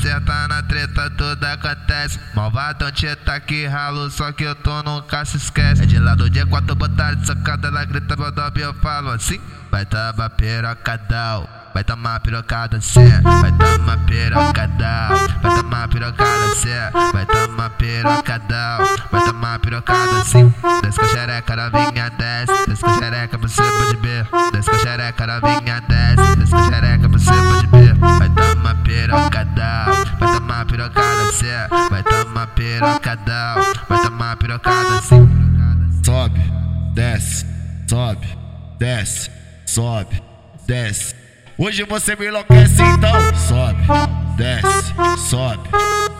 acerta na treta, tudo acontece. Malvadão te tá aqui ralo, só que eu tô nunca se esquece. É de lado dia quatro botar de sacada, ela grita, bodob, eu falo assim. Vai tomar pirocadão, vai tomar pirocada cê, vai tomar pirocadão, vai tomar pirocada cê, vai tomar pirocadão, vai tomar pirocada sim. Desce com a xereca, novinha desce, desce com a xereca, você pode ver. Desce com a xereca, novinha pirocada cê, vai tomar pirocadão, vai tomar pirocada sim. Sobe, desce, sobe, desce, sobe, desce. Hoje você me enlouquece então. Sobe, desce, sobe,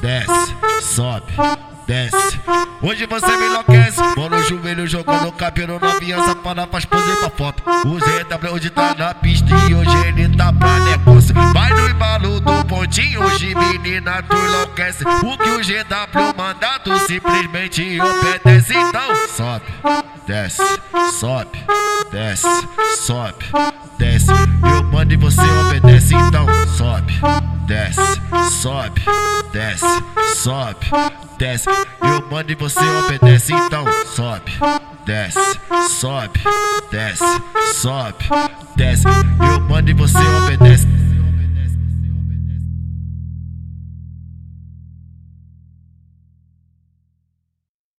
desce, sobe, desce. Hoje você me enlouquece. Mão no joelho jogando cabelo novinha safada faz poder pra foto. O ZW hoje tá na pista e hoje ele tá pra negócio. Vai no embalo menina tu enlouquece. O que o GW manda, tu simplesmente obedece. Então sobe, desce, sobe, desce, sobe, desce. Eu mando e você obedece. Então sobe, desce, sobe, desce, sobe, desce. Eu mando e você obedece. Então sobe, desce, sobe, desce, sobe, desce. Eu mando e você obedece.